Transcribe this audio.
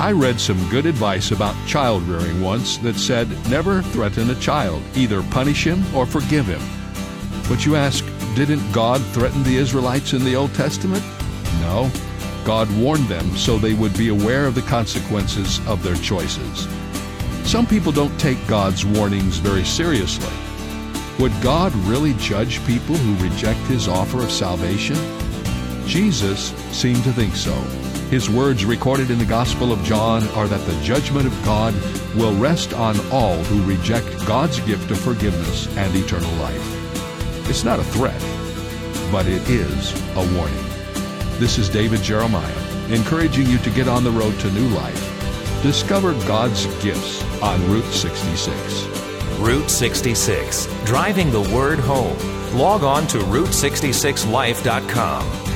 I read some good advice about child rearing once that said never threaten a child, either punish him or forgive him. But you ask, didn't God threaten the Israelites in the Old Testament? No. God warned them so they would be aware of the consequences of their choices. Some people don't take God's warnings very seriously. Would God really judge people who reject his offer of salvation? Jesus seemed to think so. His words recorded in the Gospel of John are that the judgment of God will rest on all who reject God's gift of forgiveness and eternal life. It's not a threat, but it is a warning. This is David Jeremiah, encouraging you to get on the road to new life. Discover God's gifts on Route 66. Route 66, driving the word home. Log on to Route66Life.com.